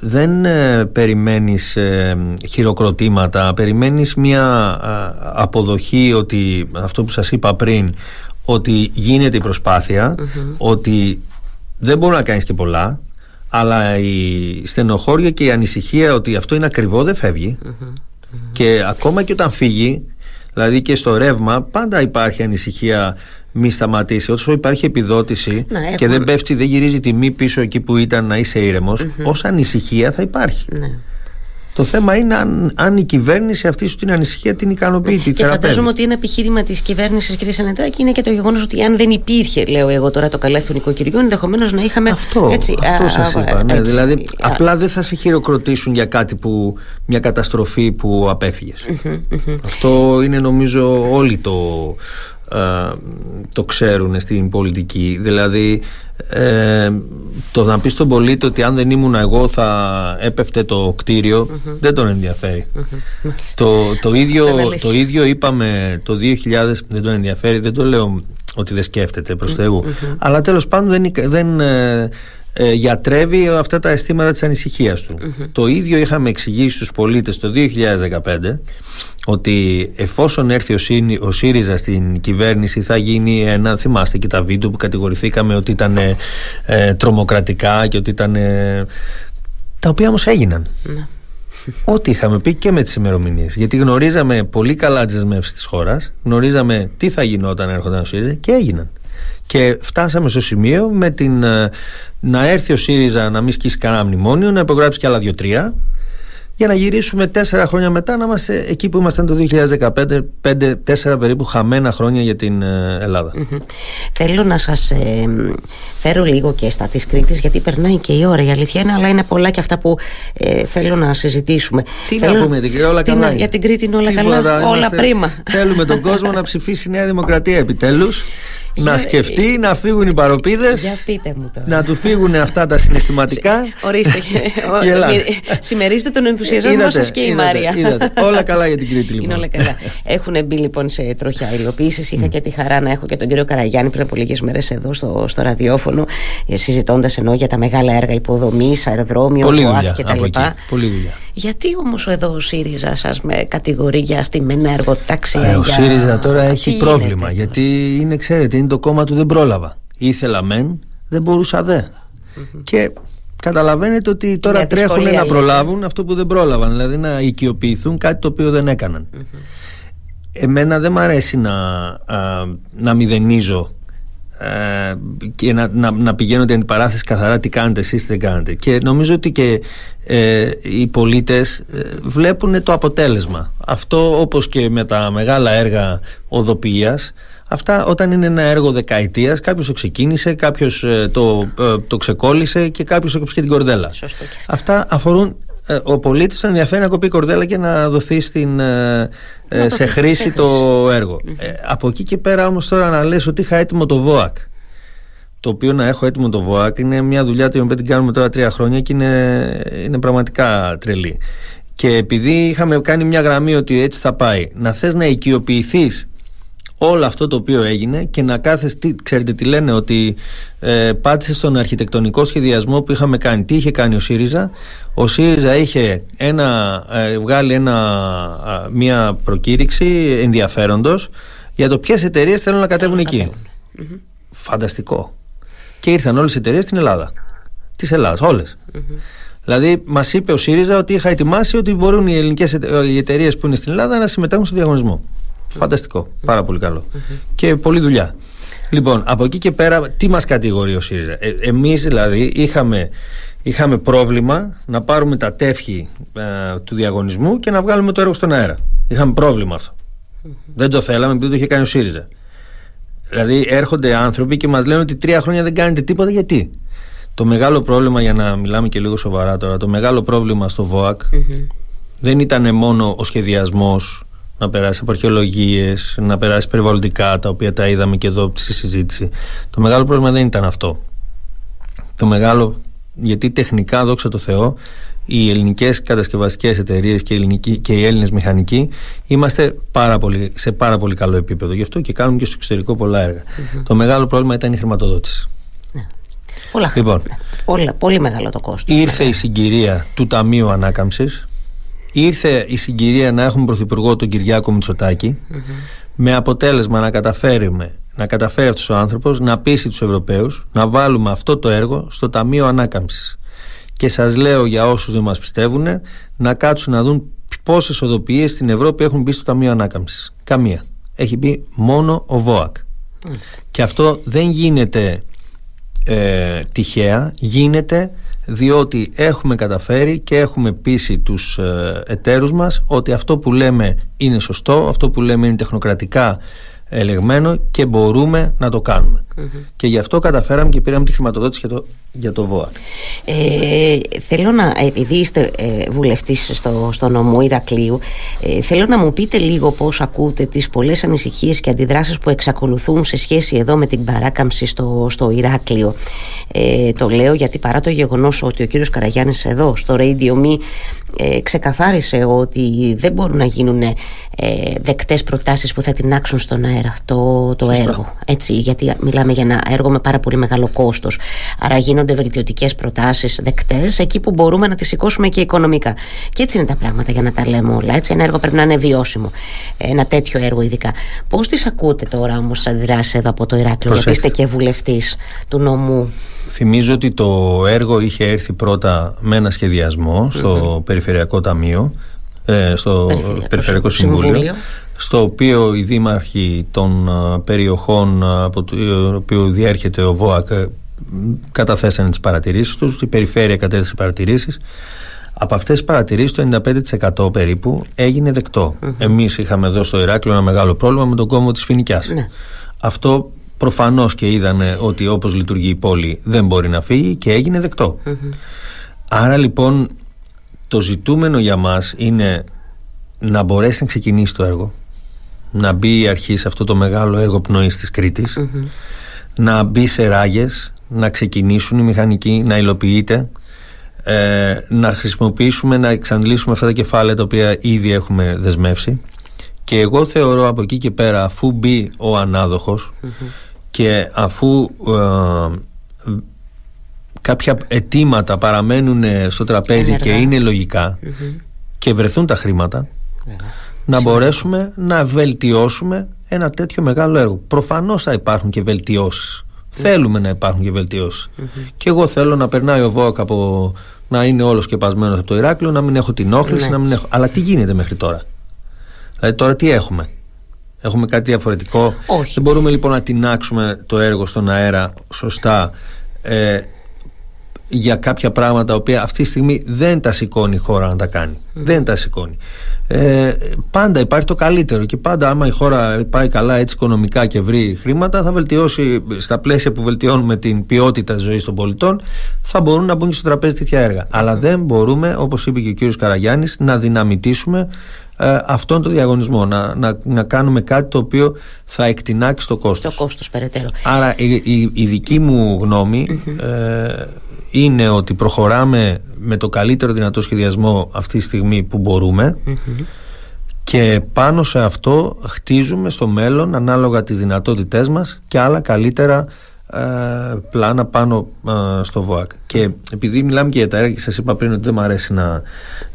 δεν ε, περιμένεις ε, χειροκροτήματα, περιμένεις μια αποδοχή ότι αυτό που σας είπα πριν, ότι γίνεται η προσπαθεια ότι δεν μπορεί να κάνεις και πολλά, αλλά η στενοχώρια και η ανησυχία ότι αυτό είναι ακριβό δεν φευγει Και ακόμα και όταν φύγει, δηλαδή και στο ρεύμα, πάντα υπάρχει ανησυχία μη σταματήσει. Όσο υπάρχει επιδότηση και δεν πέφτει, δεν γυρίζει τιμή πίσω εκεί που ήταν να είσαι ήρεμος, mm-hmm. όσα ανησυχία θα υπάρχει. Ναι. Το θέμα είναι αν, αν η κυβέρνηση αυτή σου την ανησυχία την ικανοποιεί. Ναι. Και φαντάζομαι ότι ένα επιχείρημα της κυβέρνησης, κ. Σανετάκη, είναι και το γεγονός ότι αν δεν υπήρχε, λέω εγώ τώρα, το καλάθι του νοικοκυριού, ενδεχομένως να είχαμε. Αυτό, έτσι, αυτό σας είπα. Ναι, δηλαδή, α, απλά δεν θα σε χειροκροτήσουν για κάτι που. μια καταστροφή που απέφυγες. Αυτό είναι νομίζω όλοι το ε, το ξέρουν στην πολιτική. Δηλαδή ε, το να πεις στον πολίτη ότι αν δεν ήμουν εγώ θα έπεφτε το κτιριο δεν τον ενδιαφερει το, το, ίδιο, το ίδιο είπαμε το 2000 δεν τον ενδιαφέρει. Δεν το λέω ότι δεν σκέφτεται προς Θεού. Αλλά τέλος πάντων δεν, δεν ε, ε, γιατρεύει αυτά τα αισθήματα της ανησυχίας του. Το ίδιο είχαμε εξηγήσει στους πολίτες το 2015 ότι εφόσον έρθει ο, ο ΣΥΡΙΖΑ στην κυβέρνηση θα γίνει ένα, θυμάστε και τα βίντεο που κατηγορηθήκαμε ότι ήταν ε, τρομοκρατικά και ότι ήταν... τα οποία όμως έγιναν. Ναι. Ό,τι είχαμε πει και με τις ημερομηνίες. Γιατί γνωρίζαμε πολύ καλά τις δεσμεύσεις της χώρας, γνωρίζαμε τι θα γινόταν έρχονταν ο ΣΥΡΙΖΑ και έγιναν. Και φτάσαμε στο σημείο με την, ε, να έρθει ο ΣΥΡΙΖΑ να μην σκίσει κανένα μνημόνιο, να υπογράψει και άλλα δύο-τρία για να γυρίσουμε τέσσερα χρόνια μετά να είμαστε εκεί που ήμασταν το 2015, πέντε, τέσσερα περίπου χαμένα χρόνια για την ε, ελλαδα Θέλω να σας ε, φέρω λίγο και στα της Κρήτης γιατί περνάει και η ώρα η αλήθεια είναι αλλά είναι πολλά και αυτά που ε, θέλω να συζητήσουμε. Τι θέλω... να πούμε την Κρήτη, όλα καλά. για την Κρήτη είναι όλα καλά, όλα πρίμα. Θέλουμε τον κόσμο να ψηφίσει η Νέα Δημοκρατία επιτέλους να σκεφτεί, να φύγουν οι παροπίδες. Να του φύγουν αυτά τα συναισθηματικά. Ορίστε. Συμμερίζετε τον ενθουσιασμό σας και η Μάρια. Όλα καλά για την Κρήτη, λοιπόν. Είναι όλα καλά. Έχουν μπει λοιπόν σε τροχιά υλοποίησης. Είχα και τη χαρά να έχω και τον κύριο Καραγιάννη πριν από λίγες μέρες εδώ στο, στο ραδιόφωνο, ε, συζητώντας ενώ για τα μεγάλα έργα υποδομής, αεροδρόμιο, κτλ. Πολύ δουλειά. Γιατί όμως εδώ ο ΣΥΡΙΖΑ σας με κατηγορεί για στημένα εργοτάξια. Ε, ο για... ΣΥΡΙΖΑ τώρα έχει πρόβλημα. γιατί είναι, ξέρετε, είναι το κόμμα του δεν πρόλαβα. Ήθελα μεν, δεν μπορούσα δε. Και καταλαβαίνετε ότι τώρα τρέχουν να προλάβουν αυτό που δεν πρόλαβαν. Δηλαδή να οικειοποιηθούν κάτι το οποίο δεν εκαναν Εμένα δεν μ' αρέσει να, να μηδενίζω ε, και να, να, να πηγαίνω την αντιπαράθεση καθαρά τι κάνετε εσείς τι δεν κάνετε και νομίζω ότι και ε, οι πολίτες ε, βλέπουν το αποτέλεσμα αυτό όπως και με τα μεγάλα έργα οδοποιίας Αυτά όταν είναι ένα έργο δεκαετίας, κάποιος το ξεκίνησε, κάποιος το, το ξεκόλλησε και κάποιος έκοψε και την κορδέλα. Αυτά αφορούν ο πολίτης τον ενδιαφέρει να κοπεί κορδέλα και να δοθεί στην, σε χρήση το έργο. από εκεί και πέρα όμως τώρα να λες ότι είχα έτοιμο το ΒΟΑΚ. Το οποίο να έχω έτοιμο το ΒΟΑΚ είναι μια δουλειά την οποία την κάνουμε τώρα τρία χρόνια και είναι, είναι πραγματικά τρελή. Και επειδή είχαμε κάνει μια γραμμή ότι έτσι θα πάει, να θες να οικειοποιηθείς όλο αυτό το οποίο έγινε και να κάθεσαι, τι, ξέρετε τι λένε, ότι ε, πάτησε στον αρχιτεκτονικό σχεδιασμό που είχαμε κάνει. Τι είχε κάνει ο ΣΥΡΙΖΑ; Ο ΣΥΡΙΖΑ είχε ένα, ε, βγάλει ένα, μια προκήρυξη ενδιαφέροντος για το ποιες εταιρείες θέλουν να κατέβουν εκεί. Φανταστικό. Και ήρθαν όλες οι εταιρείες στην Ελλάδα. Της Ελλάδας, όλες. Δηλαδή, μας είπε ο ΣΥΡΙΖΑ ότι είχα ετοιμάσει ότι μπορούν οι ελληνικές εταιρείες που είναι στην Ελλάδα να συμμετέχουν στο διαγωνισμό. Φανταστικό. Πάρα πολύ καλό. Και πολλή δουλειά. Λοιπόν, από εκεί και πέρα, τι μας κατηγορεί ο ΣΥΡΙΖΑ; Ε, Εμείς δηλαδή είχαμε, είχαμε πρόβλημα να πάρουμε τα τεύχη ε, του διαγωνισμού και να βγάλουμε το έργο στον αέρα. Είχαμε πρόβλημα αυτό. Δεν το θέλαμε επειδή το είχε κάνει ο ΣΥΡΙΖΑ. Δηλαδή έρχονται άνθρωποι και μας λένε ότι τρία χρόνια δεν κάνετε τίποτα γιατί; Το μεγάλο πρόβλημα, για να μιλάμε και λίγο σοβαρά τώρα, το μεγάλο πρόβλημα στο ΒΟΑΚ δεν ήταν μόνο ο σχεδιασμός να περάσει από αρχαιολογίες, να περάσει περιβαλλοντικά, τα οποία τα είδαμε και εδώ στη συζήτηση. Το μεγάλο πρόβλημα δεν ήταν αυτό. Το μεγάλο, γιατί τεχνικά, δόξα τω Θεώ, οι ελληνικές κατασκευαστικές εταιρείες και, και οι Έλληνες μηχανικοί είμαστε πάρα πολύ, σε πάρα πολύ καλό επίπεδο. Γι' αυτό και κάνουμε και στο εξωτερικό πολλά Το μεγάλο πρόβλημα ήταν η χρηματοδότηση. Ναι. Πολλά λοιπόν, ναι. πολύ μεγάλο το κόστος. Ήρθε η συγκυρία του Ταμείου Ανάκαμψης ήρθε η συγκυρία να έχουμε πρωθυπουργό τον Κυριάκο με αποτέλεσμα να καταφέρουμε να καταφέρει αυτός ο άνθρωπος να πείσει τους Ευρωπαίους να βάλουμε αυτό το έργο στο Ταμείο Ανάκαμψης. Και σας λέω για όσους δεν μας πιστεύουν να κάτσουν να δουν πόσες οδοποιίες στην Ευρώπη έχουν μπει στο Ταμείο Ανάκαμψης. Καμία. Έχει μπει μόνο ο ΒΟΑΚ. Και αυτό δεν γίνεται ε, τυχαία γίνεται διότι έχουμε καταφέρει και έχουμε πείσει τους ε, εταίρους μας ότι αυτό που λέμε είναι σωστό, αυτό που λέμε είναι τεχνοκρατικά ελεγμένο και μπορούμε να το κανουμε Και γι' αυτό καταφέραμε και πήραμε τη χρηματοδότηση για το για το ΒΟΑ. Ε, θέλω να, επειδή είστε ε, βουλευτής στο, στο νομό Ηρακλείου, ε, θέλω να μου πείτε λίγο πώς ακούτε τις πολλές ανησυχίες και αντιδράσεις που εξακολουθούν σε σχέση εδώ με την παράκαμψη στο, στο Ηράκλειο. Ε, το λέω γιατί παρά το γεγονός ότι ο κύριος Καραγιάννης εδώ στο Radio Me ε, ξεκαθάρισε ότι δεν μπορούν να γίνουν ε, δεκτές προτάσεις που θα την άξουν στον αέρα το, το έργο. Έτσι, γιατί μιλάμε για ένα έργο με πάρα πολύ μεγάλο κόστος. Άρα γίνονται βελτιωτικές προτάσεις δεκτές εκεί που μπορούμε να τις σηκώσουμε και οικονομικά. Και έτσι είναι τα πράγματα για να τα λέμε όλα. Έτσι, ένα έργο πρέπει να είναι βιώσιμο. Ένα τέτοιο έργο ειδικά. Πώς τις ακούτε τώρα όμως τις αντιδράσεις εδώ από το Ηράκλειο, γιατί είστε και βουλευτής του νομού; Θυμίζω ότι το έργο είχε έρθει πρώτα με ένα σχεδιασμό στο Περιφερειακό Ταμείο, ε, στο Περιφερειακό, Συμβούλιο, στο οποίο οι δήμαρχοι των ε, περιοχών ε, από το οποίο διέρχεται ο ΒΟΑΚ καταθέσανε τις παρατηρήσεις τους, η Περιφέρεια κατέθεσε παρατηρήσεις. Από αυτές τις παρατηρήσεις το 95% περίπου έγινε δεκτό. Εμείς είχαμε εδώ στο Ηράκλειο ένα μεγάλο πρόβλημα με τον κόμμα της Φινικιάς. Ναι. Αυτό προφανώς και είδανε ότι όπως λειτουργεί η πόλη δεν μπορεί να φύγει και έγινε Άρα λοιπόν το ζητούμενο για μας είναι να μπορέσει να ξεκινήσει το έργο να μπει η αρχή σε αυτό το μεγάλο έργο πνοής της κρητης να μπει σε ράγες να ξεκινήσουν οι μηχανικοί να υλοποιείται ε, να χρησιμοποιήσουμε να εξαντλήσουμε αυτά τα κεφάλαια τα οποία ήδη έχουμε δεσμεύσει. Και εγώ θεωρώ από εκεί και πέρα αφού μπει ο ανάδοχος και αφού ε, κάποια αιτήματα παραμένουν στο τραπέζι και είναι και βρεθούν τα χρήματα να μπορέσουμε να βελτιώσουμε ένα τέτοιο μεγάλο έργο. Προφανώς θα υπάρχουν και βελτιώσεις. Θέλουμε να υπάρχουν και βελτιώσεις. Και εγώ θέλω να περνάει ο ΒΟΚ από να είναι όλος σκεπασμένος από το Ηράκλειο, να μην έχω την όχληση, να μην έχω. Αλλά τι γίνεται μέχρι τώρα; Δηλαδή τώρα τι έχουμε; Έχουμε κάτι διαφορετικό; Όχι. Δεν μπορούμε λοιπόν να τεινάξουμε το έργο στον αέρα σωστά ε, για κάποια πράγματα τα οποία αυτή τη στιγμή δεν τα σηκώνει η χώρα να τα κάνει. Δεν τα σηκώνει. Ε, πάντα υπάρχει το καλύτερο και πάντα άμα η χώρα πάει καλά έτσι οικονομικά και βρει χρήματα θα βελτιώσει στα πλαίσια που βελτιώνουμε την ποιότητα της ζωής των πολιτών θα μπορούν να μπουν και στο τραπέζι τέτοια έργα. Αλλά δεν μπορούμε όπως είπε και ο κύριος Καραγιάννης να δυναμητήσουμε ε, αυτόν τον διαγωνισμό. Να, να, να κάνουμε κάτι το οποίο θα εκτινάξει το κόστος. Το κόστος περαιτέρω. Άρα η, η, η δική μου γνωμη ε, είναι ότι προχωράμε με το καλύτερο δυνατό σχεδιασμό αυτή τη στιγμή που μπορουμε και πάνω σε αυτό χτίζουμε στο μέλλον ανάλογα τις δυνατότητές μας και άλλα καλύτερα ε, πλάνα πάνω ε, στο ΒΟΑΚ. Και επειδή μιλάμε και για τα έργα και σας είπα πριν ότι δεν μου αρέσει να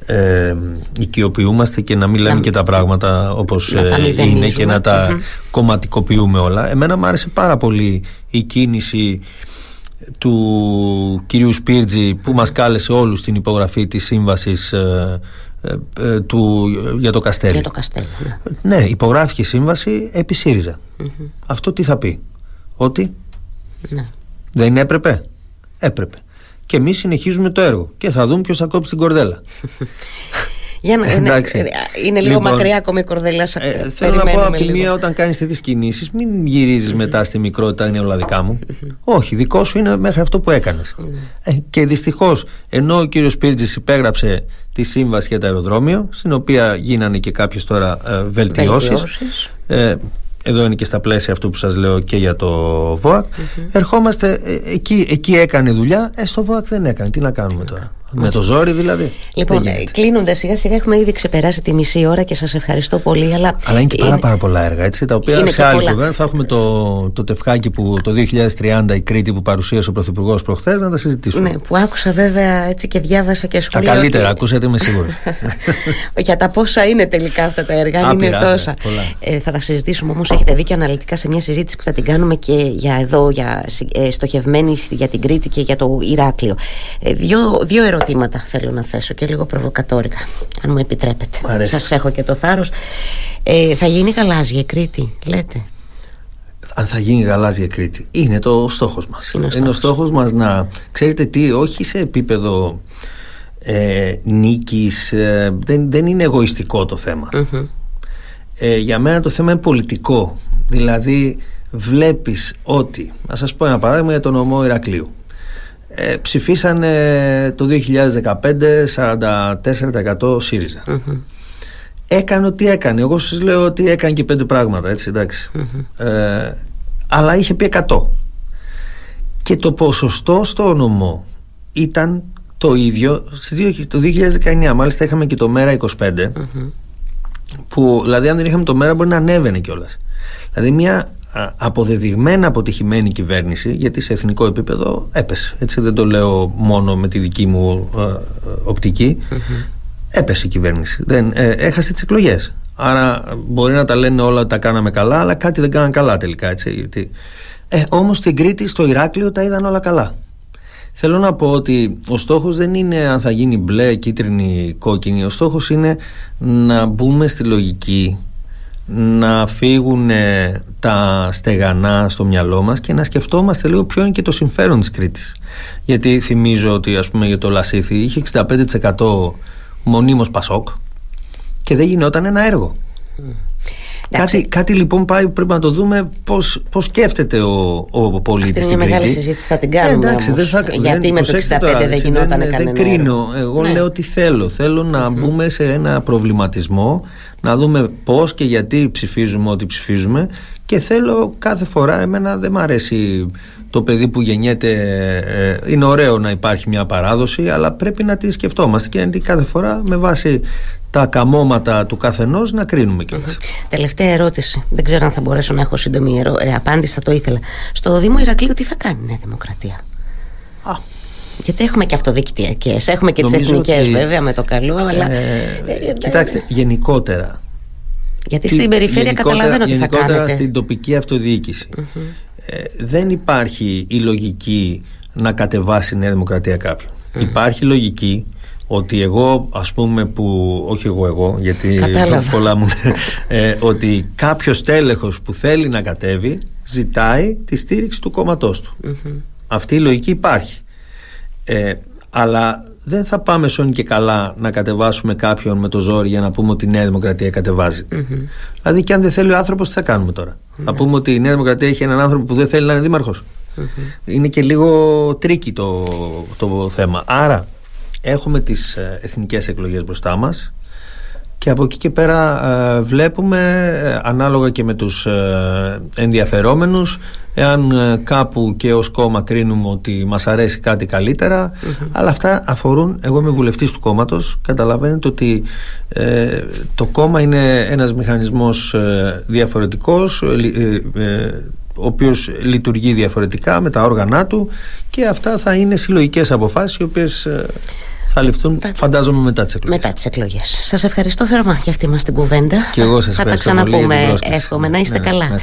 ε, οικειοποιούμαστε και να μην λέμε και τα πράγματα όπως ε, είναι και να τα κομματικοποιούμε όλα. Εμένα μου άρεσε πάρα πολύ η κίνηση του κυρίου Σπίρτζη που μας κάλεσε όλους στην υπογραφή της σύμβασης του, για το Καστέλι. Για το Καστέλι, ναι. ναι υπογράφηκε η σύμβαση επί ΣΥΡΙΖΑ. Αυτό τι θα πει; Ότι ναι. Δεν έπρεπε; Έπρεπε. Και εμείς συνεχίζουμε το έργο και θα δούμε ποιος θα κόψει την κορδέλα. Για να, είναι, είναι λίγο λοιπόν, μακριά ακόμη η κορδέλα. Ε, θέλω να πω από τη μία, όταν κάνεις τέτοιες κινήσεις, μην γυρίζεις μετά στη μικρότητα, είναι όλα δικά μου. Όχι, δικό σου είναι μέχρι αυτό που έκανες. Ε, και δυστυχώς, ενώ ο κύριος Πίρτζη υπέγραψε τη σύμβαση για το αεροδρόμιο, στην οποία γίνανε και κάποιες τώρα ε, βελτιώσεις εδώ είναι και στα πλαίσια αυτού που σας λέω και για το ΒΟΑΚ ερχόμαστε ε, εκεί, εκεί έκανε δουλειά ε, στο ΒΟΑΚ δεν έκανε, τι να κάνουμε τώρα; Με το ζόρι δηλαδή. Λοιπόν, κλείνοντας σιγά σιγά έχουμε ήδη ξεπεράσει τη μισή ώρα και σας ευχαριστώ πολύ. Αλλά, αλλά είναι και πάρα, πάρα πολλά έργα έτσι, τα οποία σε άλλη κουβέντα θα έχουμε το, το τεφχάκι που το 2030 η Κρήτη που παρουσίασε ο Πρωθυπουργός προχθές να τα συζητήσουμε. Ναι, που άκουσα βέβαια έτσι και διάβασα και σχολεία. Τα καλύτερα, ότι... ακούσατε είμαι σίγουρος. Για τα πόσα είναι τελικά αυτά τα έργα, είναι τόσα. Ε, θα τα συζητήσουμε όμως, έχετε δίκιο αναλυτικά σε μια συζήτηση που θα την κάνουμε και για εδώ, για, ε, στοχευμένη για την Κρήτη και για το Ηράκλειο. Ε, δύο, δύο ερωτήματα ερωτήματα θέλω να θέσω και λίγο προβοκατόρικα, αν μου επιτρέπετε. Σας έχω και το θάρρος. Ε, θα γίνει γαλάζια η Κρήτη, λέτε; Αν θα γίνει γαλάζια Κρήτη. Είναι το στόχος μας. Είναι, είναι ο στόχος μας να. Ξέρετε τι, όχι σε επίπεδο ε, νίκης ε, δεν, δεν είναι εγωιστικό το θεμα ε, για μένα το θέμα είναι πολιτικό δηλαδή βλέπεις ότι να σας πω ένα παράδειγμα για τον ομό Ηρακλείου ε, ψηφίσανε το 2015 44% ΣΥΡΙΖΑ. Έκανε ό,τι έκανε. Εγώ σας λέω ότι έκανε και πέντε πράγματα, έτσι, Ε, αλλά είχε πει 100. Και το ποσοστό στο νομό ήταν το ίδιο το 2019. Μάλιστα είχαμε και το ΜΕΡΑ 25, που δηλαδή αν δεν είχαμε το ΜΕΡΑ μπορεί να ανέβαινε κιόλας. Δηλαδή μια αποδεδειγμένα αποτυχημένη κυβέρνηση γιατί σε εθνικό επίπεδο έπεσε. Έτσι δεν το λέω μόνο με τη δική μου ε, οπτικη έπεσε η κυβέρνηση. Δεν, ε, έχασε τις εκλογές. Άρα μπορεί να τα λένε όλα ότι τα κάναμε καλά αλλά κάτι δεν κάναν καλά τελικά έτσι, γιατί... ε, όμως στην Κρήτη στο Ηράκλειο τα είδαν όλα καλά. Θέλω να πω ότι ο στόχος δεν είναι αν θα γίνει μπλε, κίτρινη, κόκκινη. Ο στόχος είναι να μπούμε στη λογική να φύγουν τα στεγανά στο μυαλό μας και να σκεφτόμαστε λίγο ποιο είναι και το συμφέρον της Κρήτης. Γιατί θυμίζω ότι ας πούμε για το Λασίθι είχε 65% μονίμως Πασόκ και δεν γινόταν ένα έργο. Κάτι, κάτι λοιπόν πάει, πρέπει να το δούμε πώς, πώς σκέφτεται ο, ο πολίτης Αυτή είναι μια μεγάλη συζήτηση, θα την κάνουμε ε, εντάξει, όμως, δεν θα, γιατί με το 65 τώρα, δεν γινόταν δεν, κανένα Δεν κρίνω, εγώ ναι. λέω ότι θέλω Θέλω να μπούμε σε ένα προβληματισμό Να δούμε πώς και γιατί ψηφίζουμε ό,τι ψηφίζουμε Και θέλω κάθε φορά, εμένα δεν μ' αρέσει το παιδί που γεννιέται ε, είναι ωραίο να υπάρχει μια παράδοση αλλά πρέπει να τη σκεφτόμαστε και κάθε φορά με βάση τα καμώματα του καθενός να κρίνουμε κιόλας. Τελευταία ερώτηση. Δεν ξέρω αν θα μπορέσω να έχω σύντομη ερώ... ε, απάντηση, θα το ήθελα. Στο Δήμο Ηρακλείου τι θα κάνει η Νέα Δημοκρατία; Α. Γιατί έχουμε και αυτοδικτυακές, έχουμε και τις εθνικές βέβαια με το καλό, αλλά. Ε, ε, κοιτάξτε, γενικότερα. Γιατί στην περιφέρεια καταλαβαίνω τι θα κάνετε. Γενικότερα στην τοπική ε, δεν υπάρχει η λογική να κατεβάσει η Νέα Δημοκρατία Υπάρχει λογική ότι εγώ ας πούμε που όχι εγώ εγώ γιατί πολλά μου ε, ότι κάποιος στέλεχος που θέλει να κατέβει ζητάει τη στήριξη του κόμματός του. Αυτή η λογική υπάρχει. Ε, αλλά δεν θα πάμε σώνει και καλά να κατεβάσουμε κάποιον με το ζόρι για να πούμε ότι η Νέα Δημοκρατία κατεβάζει. Δηλαδή, και αν δεν θέλει ο άνθρωπος, τι θα κάνουμε τώρα; Θα πούμε ότι η Νέα Δημοκρατία έχει έναν άνθρωπο που δεν θέλει να είναι δήμαρχος. Είναι και λίγο tricky το, το θέμα. Άρα, έχουμε τις ε, εθνικές εκλογές μπροστά μας και από εκεί και πέρα ε, βλέπουμε ε, ανάλογα και με τους ε, ενδιαφερόμενους εάν κάπου και ως κόμμα κρίνουμε ότι μας αρέσει κάτι αλλά αυτά αφορούν, εγώ είμαι βουλευτής του κόμματος καταλαβαίνετε ότι το κόμμα είναι ένας μηχανισμός διαφορετικός ο οποίος λειτουργεί διαφορετικά με τα όργανά του και αυτά θα είναι συλλογικές αποφάσεις οι οποίες θα ληφθούν, θα... φαντάζομαι, μετά τις εκλογές. Μετά τις εκλογές. Σας ευχαριστώ θερμά για αυτή μας την κουβέντα. Και εγώ σας ευχαριστώ. Θα τα ξαναπούμε. Εύχομαι να είστε ναι, καλά.